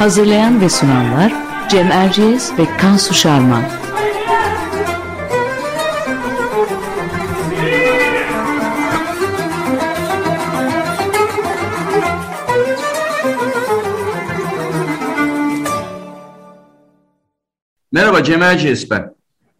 Hazırlayan ve sunanlar Cem Erciyes ve Kansu Şarman. Merhaba Cem Erciyes ben.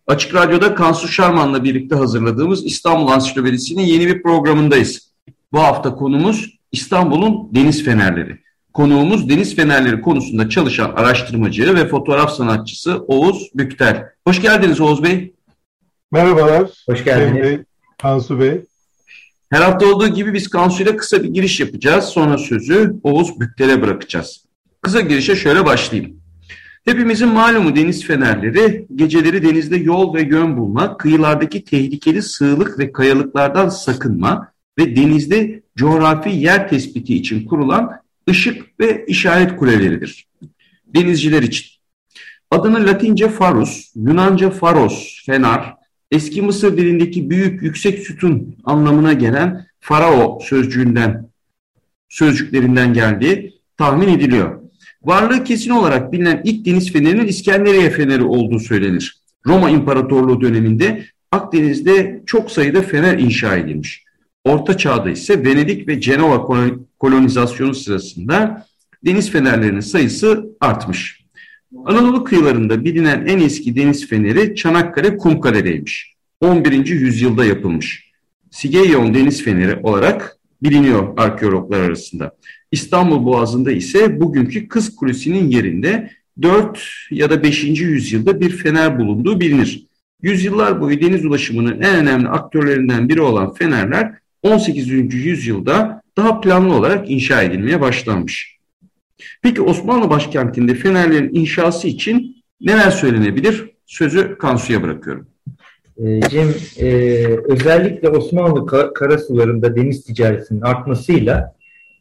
Açık Radyo'da Kansu Şarman'la birlikte hazırladığımız İstanbul Ansiklopedisi'nin yeni bir programındayız. Bu hafta konumuz İstanbul'un deniz fenerleri. Konuğumuz deniz fenerleri konusunda çalışan araştırmacı ve fotoğraf sanatçısı Oğuz Büktel. Hoş geldiniz Oğuz Bey. Merhabalar. Hoş geldiniz. Bey, Kansu Bey. Her hafta olduğu gibi biz Kansu ile kısa bir giriş yapacağız. Sonra sözü Oğuz Büktel'e bırakacağız. Kısa girişe şöyle başlayayım. Hepimizin malumu deniz fenerleri geceleri denizde yol ve yön bulmak, kıyılardaki tehlikeli sığlık ve kayalıklardan sakınma ve denizde coğrafi yer tespiti için kurulan ışık ve işaret kuleleridir. Denizciler için. Adını Latince farus, Yunanca faros, fenar, eski Mısır dilindeki büyük yüksek sütun anlamına gelen farao sözcüğünden sözcüklerinden geldiği tahmin ediliyor. Varlığı kesin olarak bilinen ilk deniz fenerinin İskenderiye feneri olduğu söylenir. Roma İmparatorluğu döneminde Akdeniz'de çok sayıda fener inşa edilmiş. Orta Çağ'da ise Venedik ve Cenova kolonizasyonu sırasında deniz fenerlerinin sayısı artmış. Anadolu kıyılarında bilinen en eski deniz feneri Çanakkale Kumkale'deymiş. 11. yüzyılda yapılmış. Sigeyyon deniz feneri olarak biliniyor arkeologlar arasında. İstanbul Boğazı'nda ise bugünkü Kız Kulesi'nin yerinde 4 ya da 5. yüzyılda bir fener bulunduğu bilinir. Yüzyıllar boyu deniz ulaşımının en önemli aktörlerinden biri olan fenerler 18. yüzyılda daha planlı olarak inşa edilmeye başlanmış. Peki Osmanlı başkentinde fenerlerin inşası için neler söylenebilir? Sözü Kansu'ya bırakıyorum. Ee, Cem, e, özellikle Osmanlı karasularında deniz ticaretinin artmasıyla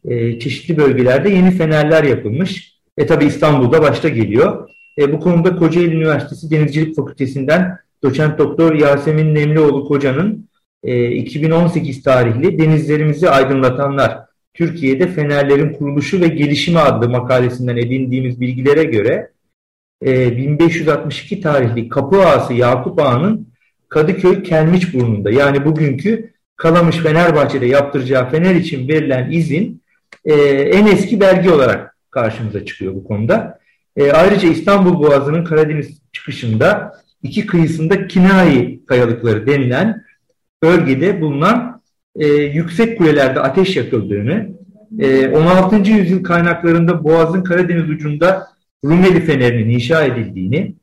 e, çeşitli bölgelerde yeni fenerler yapılmış. E tabi İstanbul'da başta geliyor. E, bu konuda Kocaeli Üniversitesi Denizcilik Fakültesinden doçent doktor Yasemin Nemlioğlu Koca'nın e, 2018 tarihli Denizlerimizi Aydınlatanlar Türkiye'de Fenerlerin Kuruluşu ve Gelişimi adlı makalesinden edindiğimiz bilgilere göre e, 1562 tarihli Kapı Ağası Yakup Ağa'nın Kadıköy Kelmiçburnu'nda yani bugünkü Kalamış Fenerbahçe'de yaptıracağı fener için verilen izin e, en eski belge olarak karşımıza çıkıyor bu konuda. E, ayrıca İstanbul Boğazı'nın Karadeniz çıkışında iki kıyısında Kinayi kayalıkları denilen bölgede bulunan e, yüksek kulelerde ateş yakıldığını, e, 16. yüzyıl kaynaklarında Boğaz'ın Karadeniz ucunda Rumeli Feneri'nin inşa edildiğini,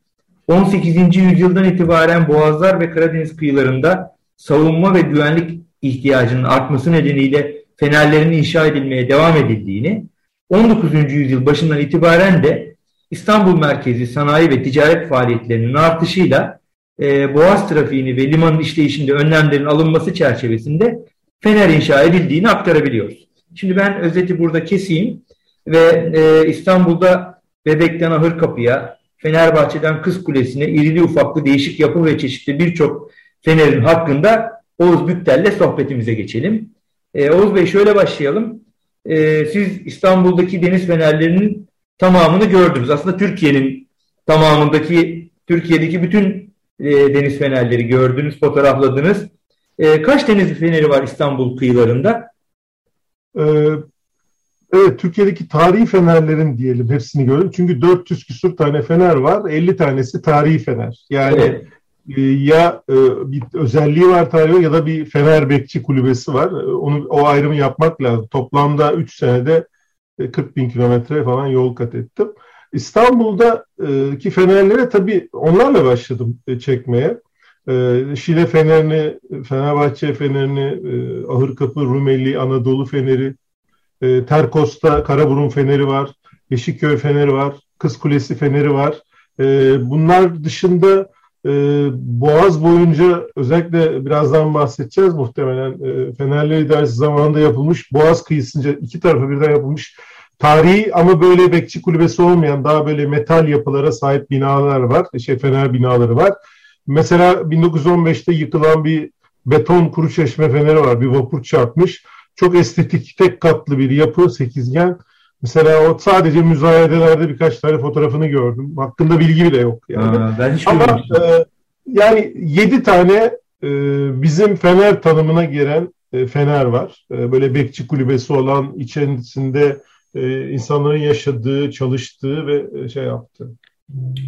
18. yüzyıldan itibaren Boğazlar ve Karadeniz kıyılarında savunma ve güvenlik ihtiyacının artması nedeniyle fenerlerin inşa edilmeye devam edildiğini, 19. yüzyıl başından itibaren de İstanbul merkezi sanayi ve ticaret faaliyetlerinin artışıyla e, boğaz trafiğini ve limanın işleyişinde önlemlerin alınması çerçevesinde fener inşa edildiğini aktarabiliyoruz. Şimdi ben özeti burada keseyim ve e, İstanbul'da Bebek'ten Ahırkapı'ya, Fenerbahçe'den Kız Kulesi'ne irili ufaklı değişik yapı ve çeşitli birçok fenerin hakkında Oğuz Büktel'le sohbetimize geçelim. E, Oğuz Bey şöyle başlayalım. E, siz İstanbul'daki deniz fenerlerinin tamamını gördünüz. Aslında Türkiye'nin tamamındaki, Türkiye'deki bütün e, deniz fenerleri gördünüz, fotoğrafladınız. E, kaç deniz feneri var İstanbul kıyılarında? Ee, evet, Türkiye'deki tarihi fenerlerin diyelim hepsini gördüm. Çünkü 400 küsur tane fener var, 50 tanesi tarihi fener. Yani evet. e, ya e, bir özelliği var tarihi ya da bir fener bekçi kulübesi var. E, onu o ayrımı yapmak lazım. Toplamda 3 senede 40 e, bin kilometre falan yol kat ettim. İstanbul'daki fenerlere tabii onlarla başladım çekmeye. E, Şile Fenerini, Fenerbahçe Fenerini, e, Ahırkapı, Rumeli, Anadolu Feneri, e, Terkos'ta Karaburun Feneri var, Yeşilköy Feneri var, Kız Kulesi Feneri var. E, bunlar dışında e, Boğaz boyunca özellikle birazdan bahsedeceğiz muhtemelen e, Fenerli İdaresi zamanında yapılmış Boğaz kıyısınca iki tarafı birden yapılmış tarihi ama böyle bekçi kulübesi olmayan daha böyle metal yapılara sahip binalar var. Şey Fener binaları var. Mesela 1915'te yıkılan bir beton kuru çeşme feneri var. Bir vapur çarpmış. Çok estetik tek katlı bir yapı sekizgen. Mesela o sadece müzayedelerde birkaç tane fotoğrafını gördüm. Hakkında bilgi bile yok. Yani. Aa, ben hiç Ama e, yani yedi tane e, bizim Fener tanımına giren e, Fener var. E, böyle bekçi kulübesi olan içerisinde e, insanların yaşadığı, çalıştığı ve e, şey yaptığı.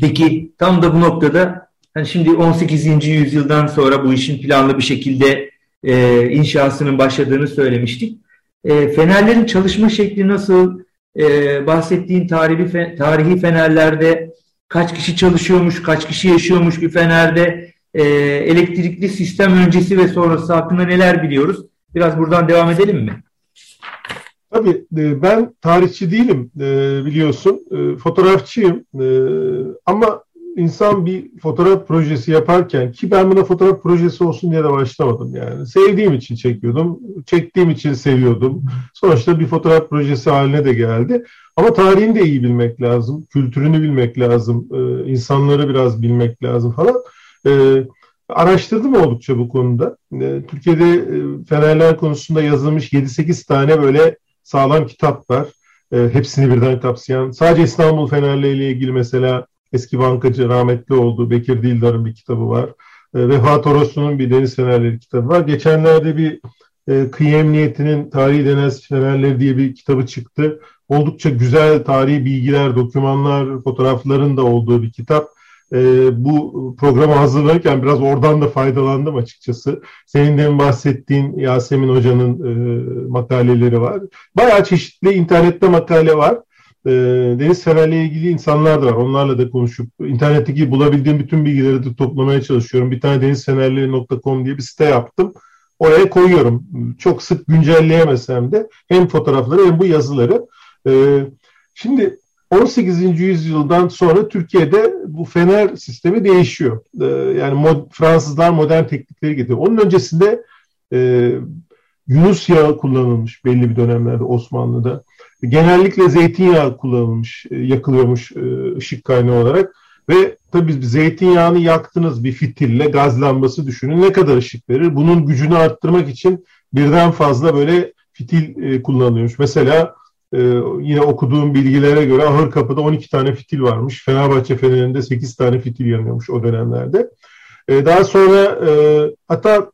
Peki tam da bu noktada hani şimdi 18. yüzyıldan sonra bu işin planlı bir şekilde e, inşasının başladığını söylemiştik. E, fenerlerin çalışma şekli nasıl? E, bahsettiğin tarihi, tarihi fenerlerde kaç kişi çalışıyormuş, kaç kişi yaşıyormuş bir fenerde, e, elektrikli sistem öncesi ve sonrası hakkında neler biliyoruz? Biraz buradan devam edelim mi? Tabii e, ben tarihçi değilim e, biliyorsun, e, fotoğrafçıyım ama insan bir fotoğraf projesi yaparken ki ben buna fotoğraf projesi olsun diye de başlamadım yani. Sevdiğim için çekiyordum, çektiğim için seviyordum. Sonuçta bir fotoğraf projesi haline de geldi. Ama tarihini de iyi bilmek lazım, kültürünü bilmek lazım, insanları biraz bilmek lazım falan. Araştırdım oldukça bu konuda. Türkiye'de fenerler konusunda yazılmış 7-8 tane böyle sağlam kitap var. E, hepsini birden kapsayan. Sadece İstanbul Fenerli ile ilgili mesela eski bankacı rahmetli olduğu Bekir Dildar'ın bir kitabı var. E, ve Fuat bir Deniz Fenerleri kitabı var. Geçenlerde bir e, Kıyı Emniyeti'nin Tarihi Deniz Fenerleri diye bir kitabı çıktı. Oldukça güzel tarihi bilgiler, dokümanlar, fotoğrafların da olduğu bir kitap e, bu programı hazırlarken biraz oradan da faydalandım açıkçası. Senin de bahsettiğin Yasemin Hoca'nın e, makaleleri var. Bayağı çeşitli internette makale var. E, deniz fenerle ilgili insanlar da var. Onlarla da konuşup internetteki bulabildiğim bütün bilgileri de toplamaya çalışıyorum. Bir tane denizfenerleri.com diye bir site yaptım. Oraya koyuyorum. Çok sık güncelleyemesem de hem fotoğrafları hem bu yazıları. E, şimdi 18. yüzyıldan sonra Türkiye'de bu fener sistemi değişiyor. Ee, yani mod, Fransızlar modern teknikleri getiriyor. Onun öncesinde e, Yunus yağı kullanılmış belli bir dönemlerde Osmanlı'da. Genellikle zeytinyağı kullanılmış, e, yakılıyormuş e, ışık kaynağı olarak. Ve tabii zeytinyağını yaktınız bir fitille, gaz lambası düşünün ne kadar ışık verir. Bunun gücünü arttırmak için birden fazla böyle fitil e, kullanılıyormuş. Mesela ee, yine okuduğum bilgilere göre Ahırkapı'da 12 tane fitil varmış. Fenerbahçe Fener'inde 8 tane fitil yanıyormuş o dönemlerde. Ee, daha sonra e, hatta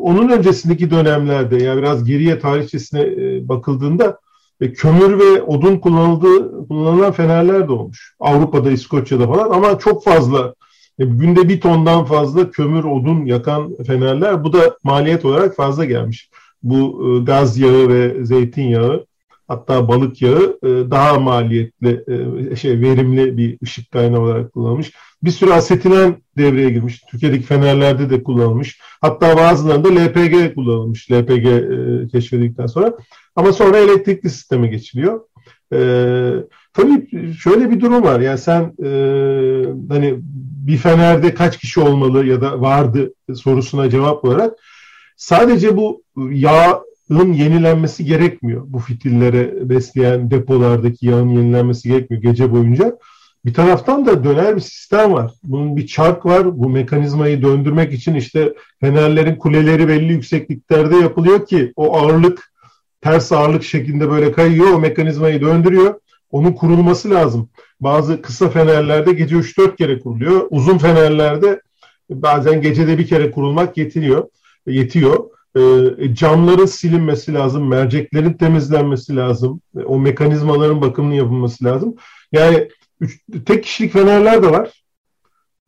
onun öncesindeki dönemlerde yani biraz geriye tarihçesine e, bakıldığında e, kömür ve odun kullanıldığı kullanılan fenerler de olmuş. Avrupa'da, İskoçya'da falan ama çok fazla günde bir tondan fazla kömür, odun yakan fenerler. Bu da maliyet olarak fazla gelmiş. Bu gaz yağı ve zeytinyağı hatta balık yağı e, daha maliyetli, e, şey verimli bir ışık kaynağı olarak kullanılmış. Bir sürü asetilen devreye girmiş. Türkiye'deki fenerlerde de kullanılmış. Hatta bazılarında LPG kullanılmış. LPG e, keşfedildikten sonra. Ama sonra elektrikli sisteme geçiliyor. Tabii şöyle bir durum var. Yani sen hani bir fenerde kaç kişi olmalı ya da vardı sorusuna cevap olarak sadece bu yağ yağın yenilenmesi gerekmiyor. Bu fitillere besleyen depolardaki yağın yenilenmesi gerekmiyor gece boyunca. Bir taraftan da döner bir sistem var. Bunun bir çark var. Bu mekanizmayı döndürmek için işte fenerlerin kuleleri belli yüksekliklerde yapılıyor ki o ağırlık ters ağırlık şeklinde böyle kayıyor. O mekanizmayı döndürüyor. Onun kurulması lazım. Bazı kısa fenerlerde gece 3-4 kere kuruluyor. Uzun fenerlerde bazen gecede bir kere kurulmak yetiniyor, yetiyor. E, camların silinmesi lazım, merceklerin temizlenmesi lazım, e, o mekanizmaların bakımının yapılması lazım. Yani üç, tek kişilik fenerler de var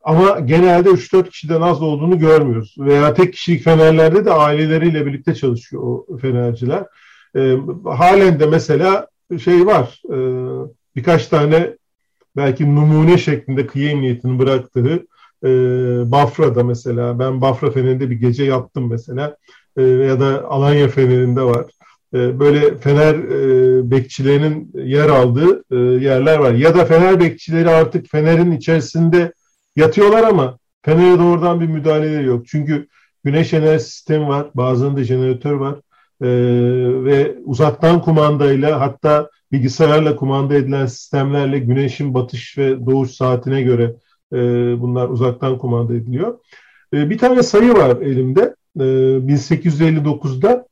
ama genelde 3-4 kişiden az olduğunu görmüyoruz. Veya tek kişilik fenerlerde de aileleriyle birlikte çalışıyor o fenerciler. E, halen de mesela şey var, e, birkaç tane belki numune şeklinde kıyı emniyetinin bıraktığı e, Bafra'da mesela ben Bafra Feneri'nde bir gece yattım mesela ya da Alanya Feneri'nde var. E, böyle fener e, bekçilerinin yer aldığı e, yerler var. Ya da fener bekçileri artık fenerin içerisinde yatıyorlar ama fenere doğrudan bir müdahaleleri yok. Çünkü güneş enerji sistemi var, bazılarında jeneratör var e, ve uzaktan kumandayla hatta bilgisayarla kumanda edilen sistemlerle güneşin batış ve doğuş saatine göre e, bunlar uzaktan kumanda ediliyor. E, bir tane sayı var elimde. E, 1859'da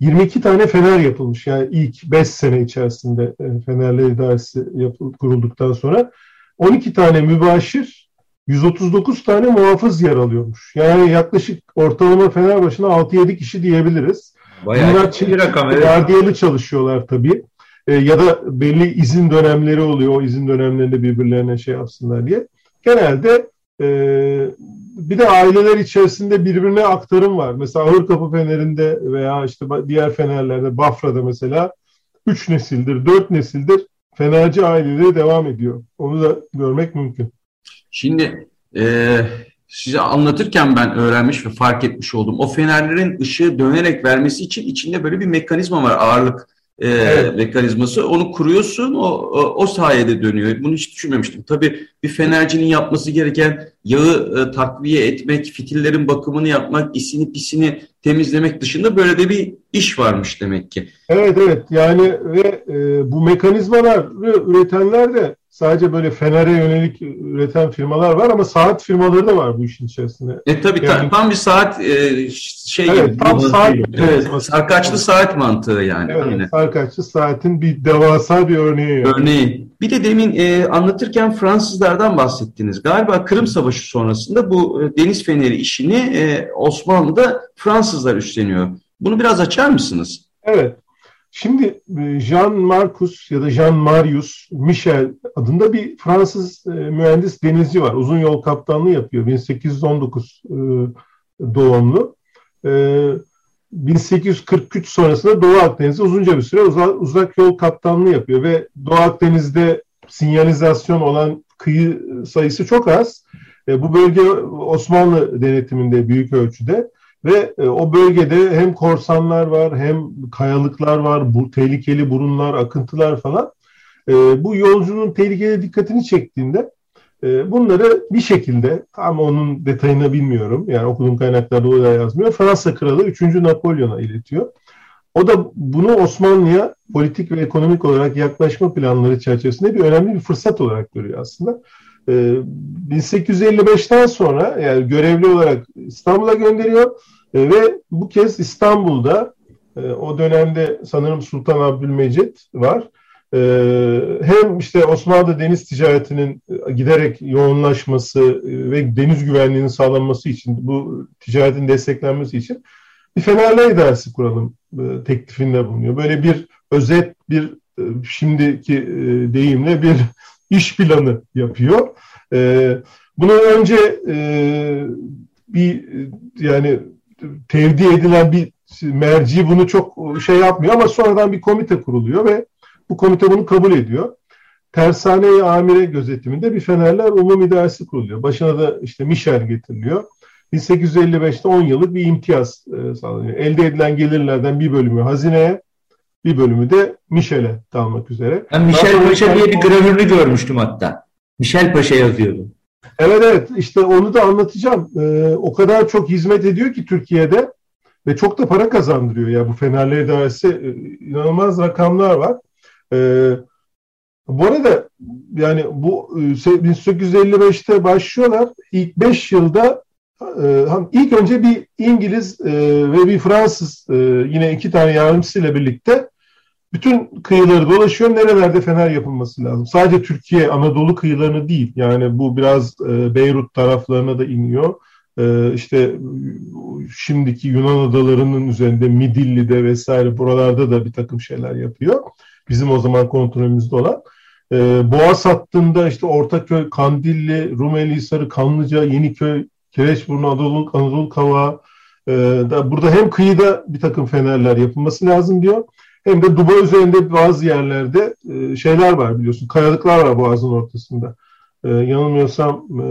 22 tane fener yapılmış. Yani ilk 5 sene içerisinde e, Fenerler İdaresi yapıl, kurulduktan sonra 12 tane mübaşir 139 tane muhafız yer alıyormuş. Yani yaklaşık ortalama fener başına 6-7 kişi diyebiliriz. Bayağı Bunlar bir rakam. Evet. Çalışıyorlar tabii. E, ya da belli izin dönemleri oluyor. O izin dönemlerinde birbirlerine şey yapsınlar diye. Genelde e, bir de aileler içerisinde birbirine aktarım var. Mesela Ahırkapı Feneri'nde veya işte diğer fenerlerde, Bafra'da mesela üç nesildir, dört nesildir fenerci aileleri devam ediyor. Onu da görmek mümkün. Şimdi e, size anlatırken ben öğrenmiş ve fark etmiş oldum. O fenerlerin ışığı dönerek vermesi için içinde böyle bir mekanizma var ağırlık e, evet. mekanizması. Onu kuruyorsun o, o, o sayede dönüyor. Bunu hiç düşünmemiştim. Tabii bir fenercinin yapması gereken yağı e, takviye etmek, fitillerin bakımını yapmak, isini pisini temizlemek dışında böyle de bir iş varmış demek ki. Evet evet yani ve e, bu mekanizmaları üretenler de sadece böyle Fener'e yönelik üreten firmalar var ama saat firmaları da var bu işin içerisinde. E tabii yani, tam bir saat e, şey evet, gibi. Tam saat, evet, sarkaçlı saat mantığı yani. Evet, yine. sarkaçlı saatin bir devasa bir örneği. Yani. Örneği. Bir de demin e, anlatırken Fransızlardan bahsettiniz. Galiba Kırım Savaşı sonrasında bu e, deniz feneri işini e, Osmanlı'da Fransızlar üstleniyor. Bunu biraz açar mısınız? Evet. Şimdi e, Jean Marcus ya da Jean Marius Michel adında bir Fransız e, mühendis denizci var. Uzun yol kaptanlığı yapıyor. 1819 e, doğumlu. 1843 sonrasında Doğu Akdeniz'de uzunca bir süre uzak, yol kaptanlığı yapıyor ve Doğu Akdeniz'de sinyalizasyon olan kıyı sayısı çok az. Bu bölge Osmanlı denetiminde büyük ölçüde. Ve e, o bölgede hem korsanlar var hem kayalıklar var, bu tehlikeli burunlar, akıntılar falan. E, bu yolcunun tehlikeli dikkatini çektiğinde e, bunları bir şekilde ama onun detayını bilmiyorum. Yani okuduğum kaynaklarda o da yazmıyor. Fransa Kralı 3. Napolyon'a iletiyor. O da bunu Osmanlı'ya politik ve ekonomik olarak yaklaşma planları çerçevesinde bir önemli bir fırsat olarak görüyor aslında. 1855'ten sonra yani görevli olarak İstanbul'a gönderiyor e, ve bu kez İstanbul'da e, o dönemde sanırım Sultan Abdülmecit var. E, hem işte Osmanlı deniz ticaretinin giderek yoğunlaşması ve deniz güvenliğinin sağlanması için, bu ticaretin desteklenmesi için bir Fenerler İdaresi kuralım teklifinde bulunuyor. Böyle bir özet, bir şimdiki deyimle bir iş planı yapıyor. Bunu önce bir yani tevdi edilen bir merci bunu çok şey yapmıyor ama sonradan bir komite kuruluyor ve bu komite bunu kabul ediyor. Tersane-i Amire gözetiminde bir Fenerler Umum İdaresi kuruluyor. Başına da işte Michel getiriliyor. 1855'te 10 yıllık bir imtiyaz e, sağlanıyor. Elde edilen gelirlerden bir bölümü hazineye, bir bölümü de Michel'e kalmak üzere. Ben Michel Paşa diye bir gravürünü görmüştüm hatta. Michel Paşa yazıyordu. Evet evet işte onu da anlatacağım. Ee, o kadar çok hizmet ediyor ki Türkiye'de ve çok da para kazandırıyor ya bu Fenerli İdaresi e, inanılmaz rakamlar var. Ee, bu arada yani bu 1855'te e, başlıyorlar. İlk 5 yılda ilk önce bir İngiliz e, ve bir Fransız e, yine iki tane yardımcısıyla birlikte bütün kıyıları dolaşıyor. Nerelerde fener yapılması lazım? Sadece Türkiye, Anadolu kıyılarını değil. Yani bu biraz e, Beyrut taraflarına da iniyor. İşte şimdiki Yunan adalarının üzerinde Midilli'de vesaire buralarda da bir takım şeyler yapıyor. Bizim o zaman kontrolümüzde olan. Boğaz hattında işte Ortaköy, Kandilli, Rumeli Hisarı, Kanlıca, Yeniköy, Kireçburnu, Anadolu, Anadolu Kavağı. E, da burada hem kıyıda bir takım fenerler yapılması lazım diyor hem de Duba üzerinde bazı yerlerde e, şeyler var biliyorsun. Kayalıklar var boğazın ortasında. E, yanılmıyorsam e,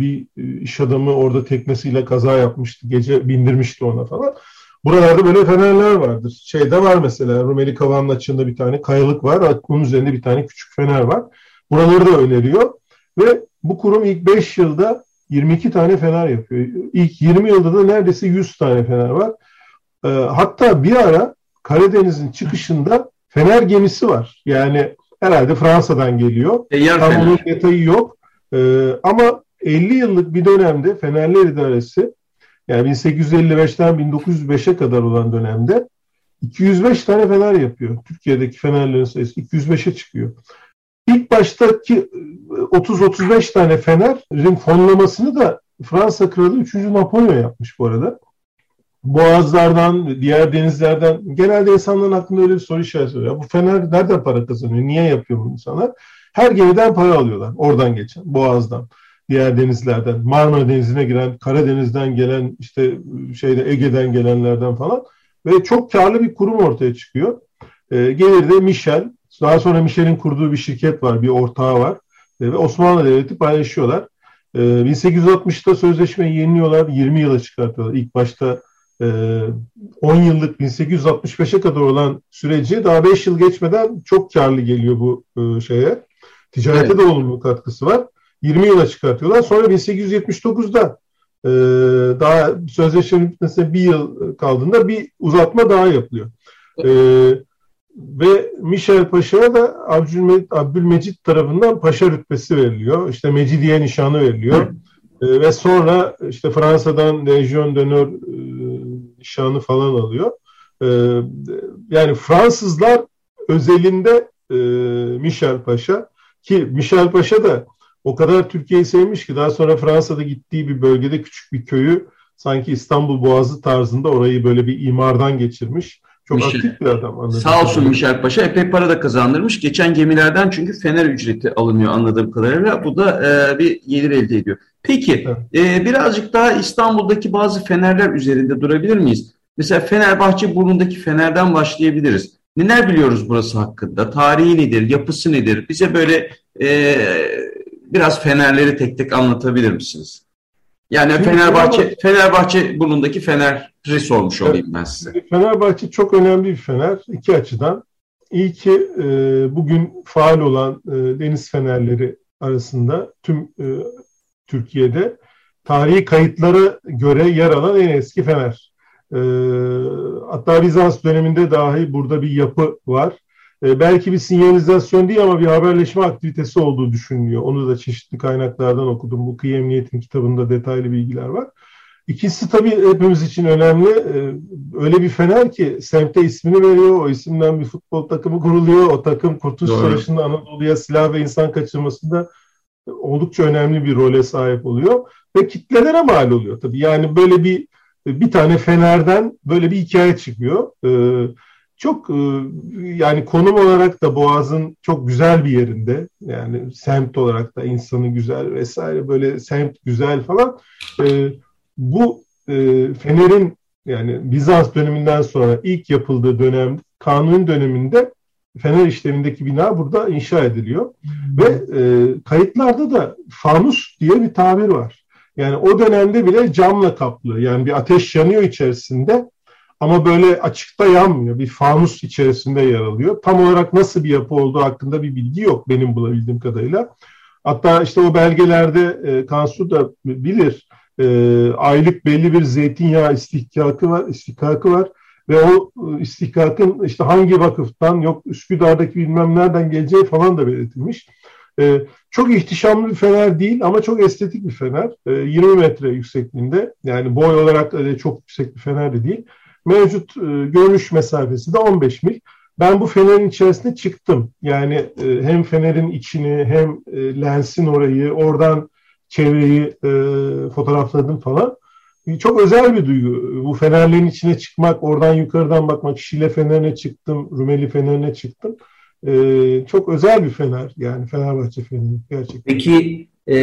bir iş adamı orada teknesiyle kaza yapmıştı. Gece bindirmişti ona falan. Buralarda böyle fenerler vardır. Şeyde var mesela Rumeli Kavan'ın açığında bir tane kayalık var. Onun üzerinde bir tane küçük fener var. Buraları da öneriyor. Ve bu kurum ilk 5 yılda 22 tane fener yapıyor. İlk 20 yılda da neredeyse 100 tane fener var. E, hatta bir ara Karadeniz'in çıkışında fener gemisi var. Yani herhalde Fransa'dan geliyor. E, yer Tam fener. onun detayı yok. E, ama 50 yıllık bir dönemde Fenerler İdaresi yani 1855'ten 1905'e kadar olan dönemde 205 tane fener yapıyor. Türkiye'deki fenerlerin sayısı 205'e çıkıyor. İlk baştaki 30-35 tane fenerin fonlamasını da Fransa Kralı 3. Napolyon yapmış bu arada. Boğazlardan, diğer denizlerden genelde insanların aklında öyle bir soru işareti oluyor. Bu fener nereden para kazanıyor? Niye yapıyor bu insanlar? Her gemiden para alıyorlar. Oradan geçen, Boğaz'dan, diğer denizlerden, Marmara Denizi'ne giren, Karadeniz'den gelen, işte şeyde Ege'den gelenlerden falan ve çok karlı bir kurum ortaya çıkıyor. E, gelir de Michel, daha sonra Michel'in kurduğu bir şirket var, bir ortağı var e, ve Osmanlı Devleti paylaşıyorlar. E, 1860'ta sözleşmeyi yeniliyorlar, 20 yıla çıkartıyorlar. İlk başta e, 10 yıllık 1865'e kadar olan süreci daha 5 yıl geçmeden çok karlı geliyor bu e, şeye. Ticarete Evet. de olumlu katkısı var. 20 yıla çıkartıyorlar. Sonra 1879'da e, daha sözleşmenin bitmesine bir yıl kaldığında bir uzatma daha yapılıyor. E, ve Michel Paşa'ya da Abdülme- Abdülmecit tarafından paşa rütbesi veriliyor. İşte Mecidiye nişanı veriliyor. E, ve sonra işte Fransa'dan Legion d'honneur e, nişanı falan alıyor. E, yani Fransızlar özelinde e, Michel Paşa ki Michel Paşa da o kadar Türkiye'yi sevmiş ki daha sonra Fransa'da gittiği bir bölgede küçük bir köyü sanki İstanbul Boğazı tarzında orayı böyle bir imardan geçirmiş. Çok Michel. aktif bir adam anladığım Sağ olsun. Michel Paşa epey para da kazandırmış. Geçen gemilerden çünkü fener ücreti alınıyor anladığım kadarıyla. Bu da e, bir gelir elde ediyor. Peki e, birazcık daha İstanbul'daki bazı fenerler üzerinde durabilir miyiz? Mesela Fenerbahçe burnundaki fenerden başlayabiliriz. Neler biliyoruz burası hakkında? Tarihi nedir? Yapısı nedir? Bize böyle e, biraz fenerleri tek tek anlatabilir misiniz? Yani Şimdi Fenerbahçe Fenerbahçe burnundaki feneri sormuş olayım ben size. Fenerbahçe çok önemli bir fener iki açıdan. İlki e, bugün faal olan e, deniz fenerleri arasında tüm e, Türkiye'de tarihi kayıtlara göre yer alan en eski fener. E, hatta Bizans döneminde dahi burada bir yapı var. E, belki bir sinyalizasyon değil ama bir haberleşme aktivitesi olduğu düşünülüyor. Onu da çeşitli kaynaklardan okudum. Bu Kıyı Emniyet'in kitabında detaylı bilgiler var. İkincisi tabii hepimiz için önemli. Ee, Öyle bir fener ki semte ismini veriyor. O isimden bir futbol takımı kuruluyor. O takım Kurtuluş Doğru. Savaşı'nda Anadolu'ya silah ve insan kaçırmasında oldukça önemli bir role sahip oluyor. Ve kitlelere mal oluyor tabii. Yani böyle bir bir tane fenerden böyle bir hikaye çıkıyor. Ee, Çok e, yani konum olarak da Boğaz'ın çok güzel bir yerinde. Yani semt olarak da insanı güzel vesaire böyle semt güzel falan. Ee, bu e, Fener'in yani Bizans döneminden sonra ilk yapıldığı dönem Kanuni döneminde Fener işlemindeki bina burada inşa ediliyor. Ve e, kayıtlarda da fanus diye bir tabir var. Yani o dönemde bile camla kaplı. Yani bir ateş yanıyor içerisinde ama böyle açıkta yanmıyor. Bir fanus içerisinde yer alıyor. Tam olarak nasıl bir yapı olduğu hakkında bir bilgi yok benim bulabildiğim kadarıyla. Hatta işte o belgelerde e, Kansu da bilir e, aylık belli bir zeytinyağı istihkakı var, istihkakı var ve o e, istihkakın işte hangi vakıftan yok Üsküdar'daki bilmem nereden geleceği falan da belirtilmiş. E, çok ihtişamlı bir fener değil ama çok estetik bir fener. E, 20 metre yüksekliğinde yani boy olarak öyle çok yüksek bir fener de değil. Mevcut e, görünüş mesafesi de 15 mil. Ben bu fenerin içerisine çıktım. Yani e, hem fenerin içini hem e, lensin orayı, oradan çevreyi e, fotoğrafladım falan. E, Çok özel bir duygu. Bu fenerlerin içine çıkmak, oradan yukarıdan bakmak. Şile fenerine çıktım, Rumeli fenerine çıktım. E, çok özel bir fener yani Fenerbahçe feneri gerçekten. Peki e,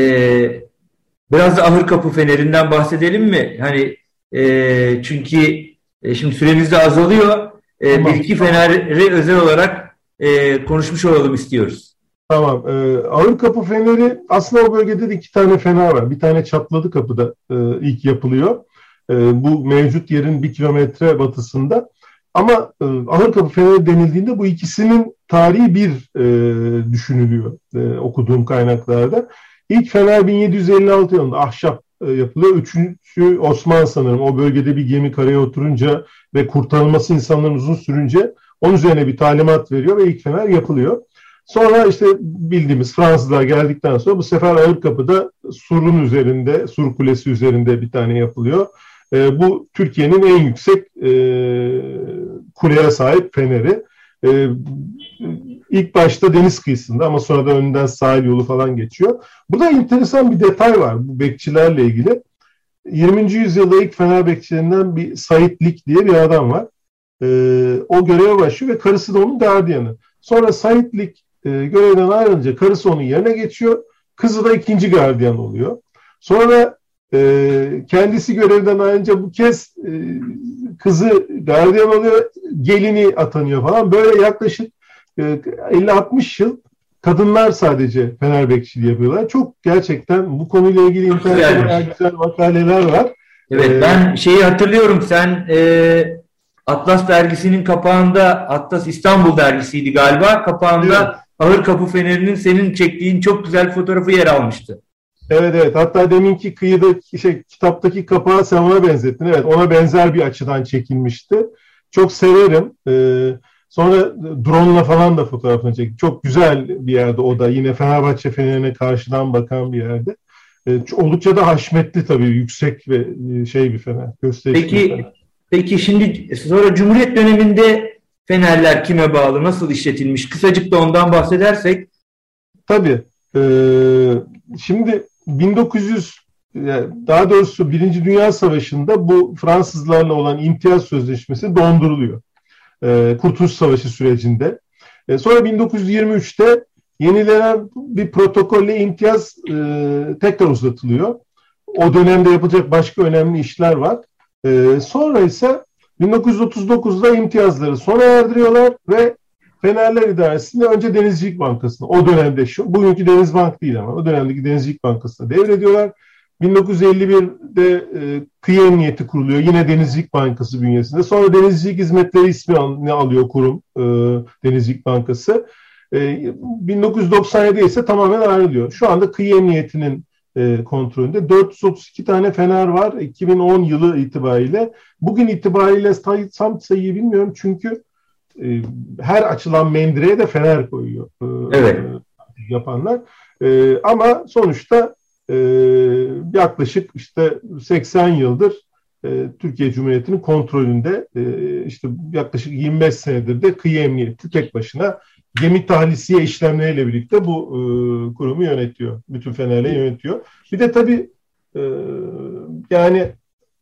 biraz da Ahır Kapı Feneri'nden bahsedelim mi? Hani e, çünkü e, şimdi süremiz de azalıyor. E, Tamam. bir iki feneri özel olarak e, konuşmuş olalım istiyoruz. Tamam. Ee, ağır kapı feneri aslında o bölgede de iki tane fener var. Bir tane çatladı kapıda e, ilk yapılıyor. E, bu mevcut yerin bir kilometre batısında. Ama e, ahır kapı feneri denildiğinde bu ikisinin tarihi bir e, düşünülüyor e, okuduğum kaynaklarda. İlk fener 1756 yılında ahşap e, yapılıyor. Üçüncü Osman sanırım o bölgede bir gemi karaya oturunca ve kurtarılması insanların uzun sürünce onun üzerine bir talimat veriyor ve ilk fener yapılıyor. Sonra işte bildiğimiz Fransızlar geldikten sonra bu sefer ağır kapıda surun üzerinde, sur kulesi üzerinde bir tane yapılıyor. E, bu Türkiye'nin en yüksek e, kuleye sahip feneri. E, ilk başta deniz kıyısında ama sonra da önünden sahil yolu falan geçiyor. Burada enteresan bir detay var bu bekçilerle ilgili. 20. yüzyılda ilk fener bekçilerinden bir Said Lik diye bir adam var. E, o göreve başlıyor ve karısı da onun gardiyanı. Sonra Said Lik e, görevden ayrılınca karısı onun yerine geçiyor. Kızı da ikinci gardiyan oluyor. Sonra e, kendisi görevden ayrılınca bu kez e, kızı gardiyan oluyor, gelini atanıyor falan. Böyle yaklaşık 50-60 yıl kadınlar sadece Fener bekçiliği yapıyorlar. Çok gerçekten bu konuyla ilgili internette güzel makaleler var. Evet ee, ben şeyi hatırlıyorum sen e, Atlas dergisinin kapağında Atlas İstanbul dergisiydi galiba kapağında evet. Ağır Kapı Feneri'nin senin çektiğin çok güzel fotoğrafı yer almıştı. Evet evet. Hatta deminki kıyıda şey, kitaptaki kapağı sen ona benzettin. Evet ona benzer bir açıdan çekilmişti. Çok severim. Ee, sonra drone falan da fotoğrafını çektim. Çok güzel bir yerde o da. Yine Fenerbahçe Fener'ine karşıdan bakan bir yerde. Ee, oldukça da haşmetli tabii. Yüksek ve e, şey bir fener. Gösterişli peki, fener. peki şimdi sonra Cumhuriyet döneminde Fenerler kime bağlı, nasıl işletilmiş? Kısacık da ondan bahsedersek. Tabii. Ee, şimdi 1900 daha doğrusu Birinci Dünya Savaşı'nda bu Fransızlarla olan imtiyaz sözleşmesi donduruluyor. Ee, Kurtuluş Savaşı sürecinde. Ee, sonra 1923'te yenilenen bir protokolle imtiyaz e, tekrar uzatılıyor. O dönemde yapılacak başka önemli işler var. Ee, sonra ise 1939'da imtiyazları sona erdiriyorlar ve Fenerler İdaresi'nde önce Denizcilik Bankası'na, o dönemde şu, bugünkü Deniz Bank değil ama o dönemdeki Denizcilik Bankası'na devrediyorlar. 1951'de e, kıyı emniyeti kuruluyor. Yine Denizcilik Bankası bünyesinde. Sonra Denizcilik Hizmetleri ismi alıyor kurum e, Denizcilik Bankası. E, 1997'de ise tamamen ayrılıyor. Şu anda kıyı emniyetinin e, kontrolünde. 432 tane fener var 2010 yılı itibariyle. Bugün itibariyle tam sayıyı bilmiyorum çünkü e, her açılan mendireye de fener koyuyor e, evet. yapanlar. E, ama sonuçta e, yaklaşık işte 80 yıldır e, Türkiye Cumhuriyeti'nin kontrolünde e, işte yaklaşık 25 senedir de kıyı emniyeti tek başına gemi tahlisiye işlemleriyle birlikte bu e, kurumu yönetiyor. Bütün fenerle yönetiyor. Bir de tabii e, yani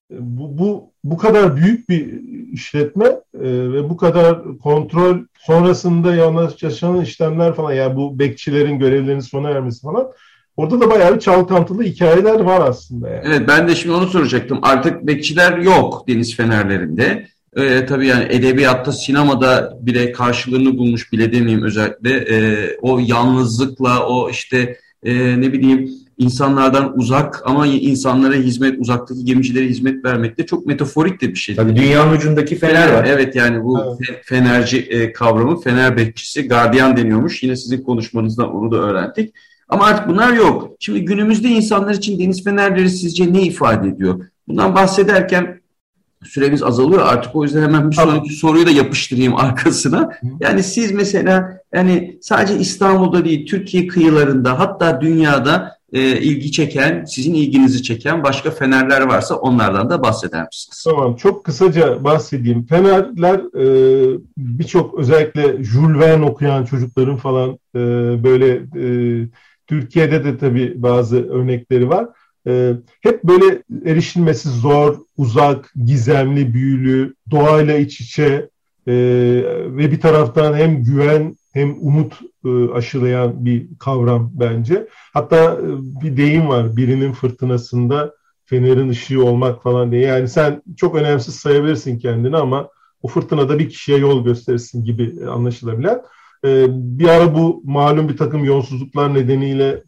bu, bu bu kadar büyük bir işletme e, ve bu kadar kontrol sonrasında yanlış yaşanan işlemler falan yani bu bekçilerin görevlerinin sona ermesi falan orada da bayağı bir çalkantılı hikayeler var aslında. Yani. Evet ben de şimdi onu soracaktım. Artık bekçiler yok deniz fenerlerinde. Ee, tabii yani edebiyatta, sinemada bile karşılığını bulmuş bile demeyeyim özellikle. Ee, o yalnızlıkla, o işte e, ne bileyim insanlardan uzak ama insanlara hizmet, uzaktaki gemicilere hizmet vermek de çok metaforik de bir şey. Tabii dünyanın ucundaki fener var. Evet yani bu evet. fenerci e, kavramı, fener bekçisi, gardiyan deniyormuş. Yine sizin konuşmanızdan onu da öğrendik. Ama artık bunlar yok. Şimdi günümüzde insanlar için deniz fenerleri sizce ne ifade ediyor? Bundan bahsederken süremiz azalıyor artık o yüzden hemen bir sonraki soruyu da yapıştırayım arkasına. Yani siz mesela yani sadece İstanbul'da değil Türkiye kıyılarında hatta dünyada e, ilgi çeken, sizin ilginizi çeken başka fenerler varsa onlardan da bahseder misiniz? Tamam, çok kısaca bahsedeyim. Fenerler e, birçok özellikle Jules Verne okuyan çocukların falan e, böyle e, Türkiye'de de tabii bazı örnekleri var. E, hep böyle erişilmesi zor, uzak, gizemli, büyülü, doğayla iç içe e, ve bir taraftan hem güven hem umut e, aşılayan bir kavram bence. Hatta e, bir deyim var birinin fırtınasında fenerin ışığı olmak falan diye. Yani sen çok önemsiz sayabilirsin kendini ama o fırtınada bir kişiye yol gösterirsin gibi anlaşılabilen. E, bir ara bu malum bir takım yolsuzluklar nedeniyle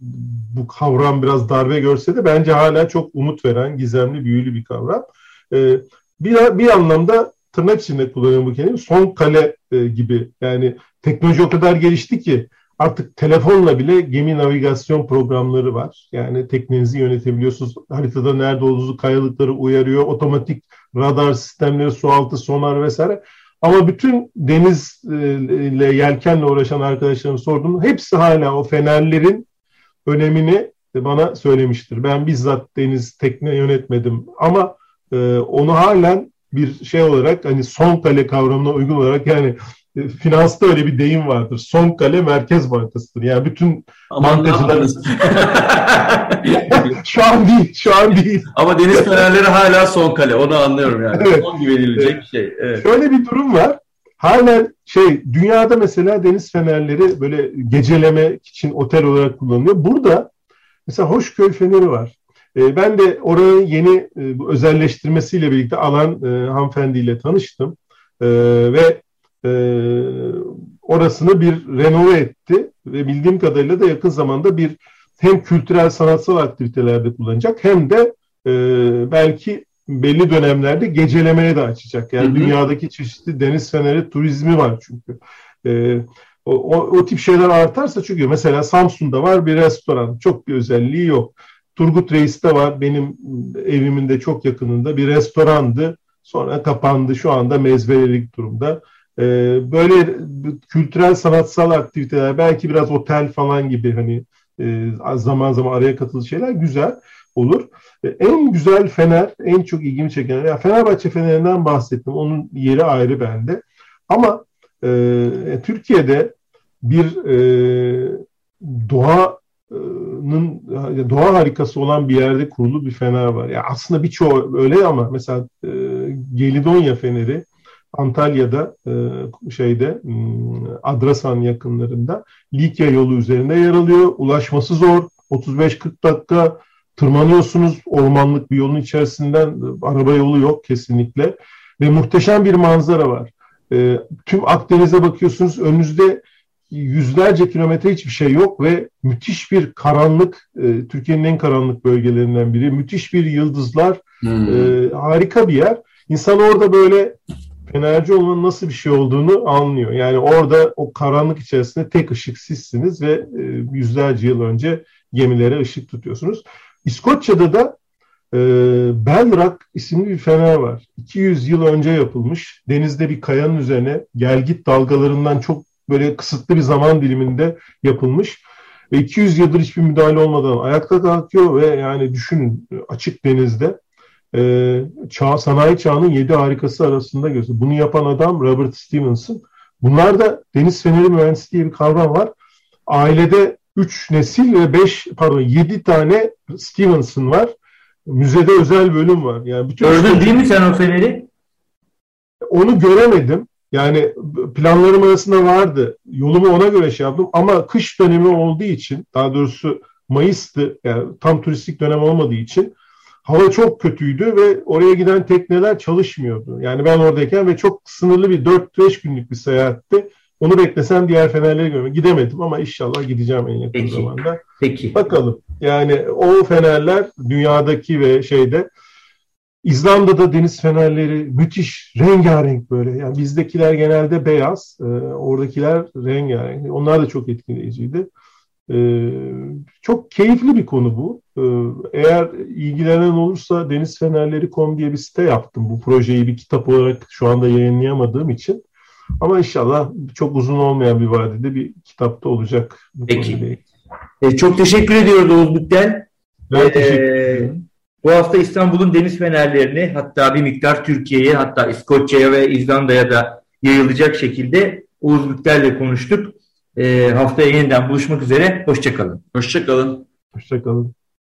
bu kavram biraz darbe görse de bence hala çok umut veren, gizemli, büyülü bir kavram. E, bir, bir anlamda tırnak içinde kullanıyorum bu kelimeyi, son kale e, gibi. Yani teknoloji o kadar gelişti ki artık telefonla bile gemi navigasyon programları var. Yani teknenizi yönetebiliyorsunuz. Haritada nerede olduğunuzu kayalıkları uyarıyor. Otomatik radar sistemleri, sualtı sonar vesaire. Ama bütün denizle, e, yelkenle uğraşan arkadaşlarım sordum. Hepsi hala o fenerlerin önemini bana söylemiştir. Ben bizzat deniz tekne yönetmedim ama e, onu halen bir şey olarak hani son kale kavramına uygun olarak yani e, finansta öyle bir deyim vardır. Son kale Merkez Bankası'dır. Yani bütün bankacılar... şu an değil, şu an değil. Ama deniz fenerleri hala son kale. Onu anlıyorum yani. Evet. Son güvenilecek şey. Evet. Şöyle bir durum var. Hala şey dünyada mesela deniz fenerleri böyle gecelemek için otel olarak kullanılıyor. Burada mesela Hoşköy feneri var. E, ben de oranın yeni e, bu özelleştirmesiyle birlikte alan e, hanımefendiyle tanıştım. E, ve e, orasını bir renove etti ve bildiğim kadarıyla da yakın zamanda bir hem kültürel sanatsal aktivitelerde kullanacak hem de e, belki belli dönemlerde gecelemeye de açacak. Yani hı hı. dünyadaki çeşitli deniz feneri turizmi var çünkü. E, o, o, o tip şeyler artarsa çünkü mesela Samsun'da var bir restoran. Çok bir özelliği yok. Turgut Reis'te var. Benim evimin de çok yakınında bir restorandı. Sonra kapandı. Şu anda mezvelelik durumda. Ee, böyle kültürel sanatsal aktiviteler belki biraz otel falan gibi hani e, zaman zaman araya katılı şeyler güzel olur. E, en güzel fener, en çok ilgimi çeken, ya Fenerbahçe Feneri'nden bahsettim. Onun yeri ayrı bende. Ama e, Türkiye'de bir e, doğanın doğa harikası olan bir yerde kurulu bir fener var. Ya aslında birçoğu öyle ama mesela e, Gelidonya Feneri Antalya'da e, şeyde Adrasan yakınlarında Likya yolu üzerinde yer alıyor. Ulaşması zor. 35-40 dakika tırmanıyorsunuz ormanlık bir yolun içerisinden araba yolu yok kesinlikle ve muhteşem bir manzara var. E, tüm Akdeniz'e bakıyorsunuz önünüzde yüzlerce kilometre hiçbir şey yok ve müthiş bir karanlık e, Türkiye'nin en karanlık bölgelerinden biri müthiş bir yıldızlar hmm. e, harika bir yer. İnsan orada böyle fenerci olmanın nasıl bir şey olduğunu anlıyor. Yani orada o karanlık içerisinde tek ışık sizsiniz ve e, yüzlerce yıl önce gemilere ışık tutuyorsunuz. İskoçya'da da e, Belrock isimli bir fener var. 200 yıl önce yapılmış. Denizde bir kayanın üzerine gelgit dalgalarından çok böyle kısıtlı bir zaman diliminde yapılmış. Ve 200 yıldır hiçbir müdahale olmadan ayakta kalkıyor ve yani düşünün açık denizde e, çağ, sanayi çağının yedi harikası arasında gözüküyor. Bunu yapan adam Robert Stevenson. Bunlar da deniz feneri mühendisi diye bir kavram var. Ailede 3 nesil ve 5 pardon 7 tane Stevenson var. Müzede özel bölüm var. Yani bütün Gördün değil mi sen o feneri? Onu göremedim. Yani planlarım arasında vardı. Yolumu ona göre şey yaptım ama kış dönemi olduğu için daha doğrusu Mayıs'tı yani tam turistik dönem olmadığı için hava çok kötüydü ve oraya giden tekneler çalışmıyordu. Yani ben oradayken ve çok sınırlı bir 4-5 günlük bir seyahatti. Onu beklesem diğer fenerleri görmeye gidemedim ama inşallah gideceğim en yakın Peki. zamanda. Peki. Bakalım. Yani o fenerler dünyadaki ve şeyde İzlanda'da deniz fenerleri müthiş rengarenk böyle. Yani bizdekiler genelde beyaz, e, oradakiler rengarenk. Onlar da çok etkileyiciydi. E, çok keyifli bir konu bu. E, eğer ilgilenen olursa denizfenerleri.com diye bir site yaptım. Bu projeyi bir kitap olarak şu anda yayınlayamadığım için. Ama inşallah çok uzun olmayan bir vadede bir kitapta olacak. Bu Peki. E, çok teşekkür ediyoruz Oğuz Bükten. Ben teşekkür ederim. Bu hafta İstanbul'un deniz fenerlerini hatta bir miktar Türkiye'ye hatta İskoçya'ya ve İzlanda'ya da yayılacak şekilde Oğuz Bükter'le konuştuk. E, haftaya yeniden buluşmak üzere. Hoşçakalın. Hoşçakalın. Hoşçakalın.